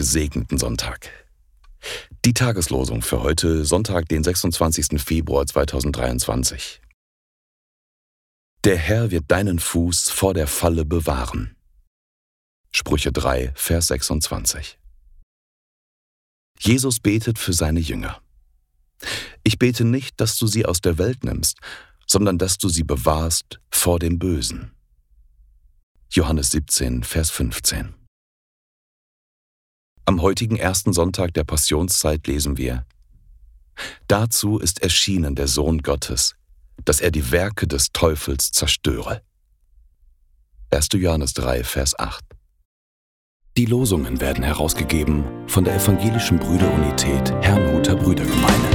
gesegneten Sonntag. Die Tageslosung für heute, Sonntag, den 26. Februar 2023. Der Herr wird deinen Fuß vor der Falle bewahren. Sprüche 3, Vers 26. Jesus betet für seine Jünger. Ich bete nicht, dass du sie aus der Welt nimmst, sondern dass du sie bewahrst vor dem Bösen. Johannes 17, Vers 15. Am heutigen ersten Sonntag der Passionszeit lesen wir, Dazu ist erschienen der Sohn Gottes, dass er die Werke des Teufels zerstöre. 1. Johannes 3, Vers 8. Die Losungen werden herausgegeben von der Evangelischen Brüderunität Herrnhuter Brüdergemeinde.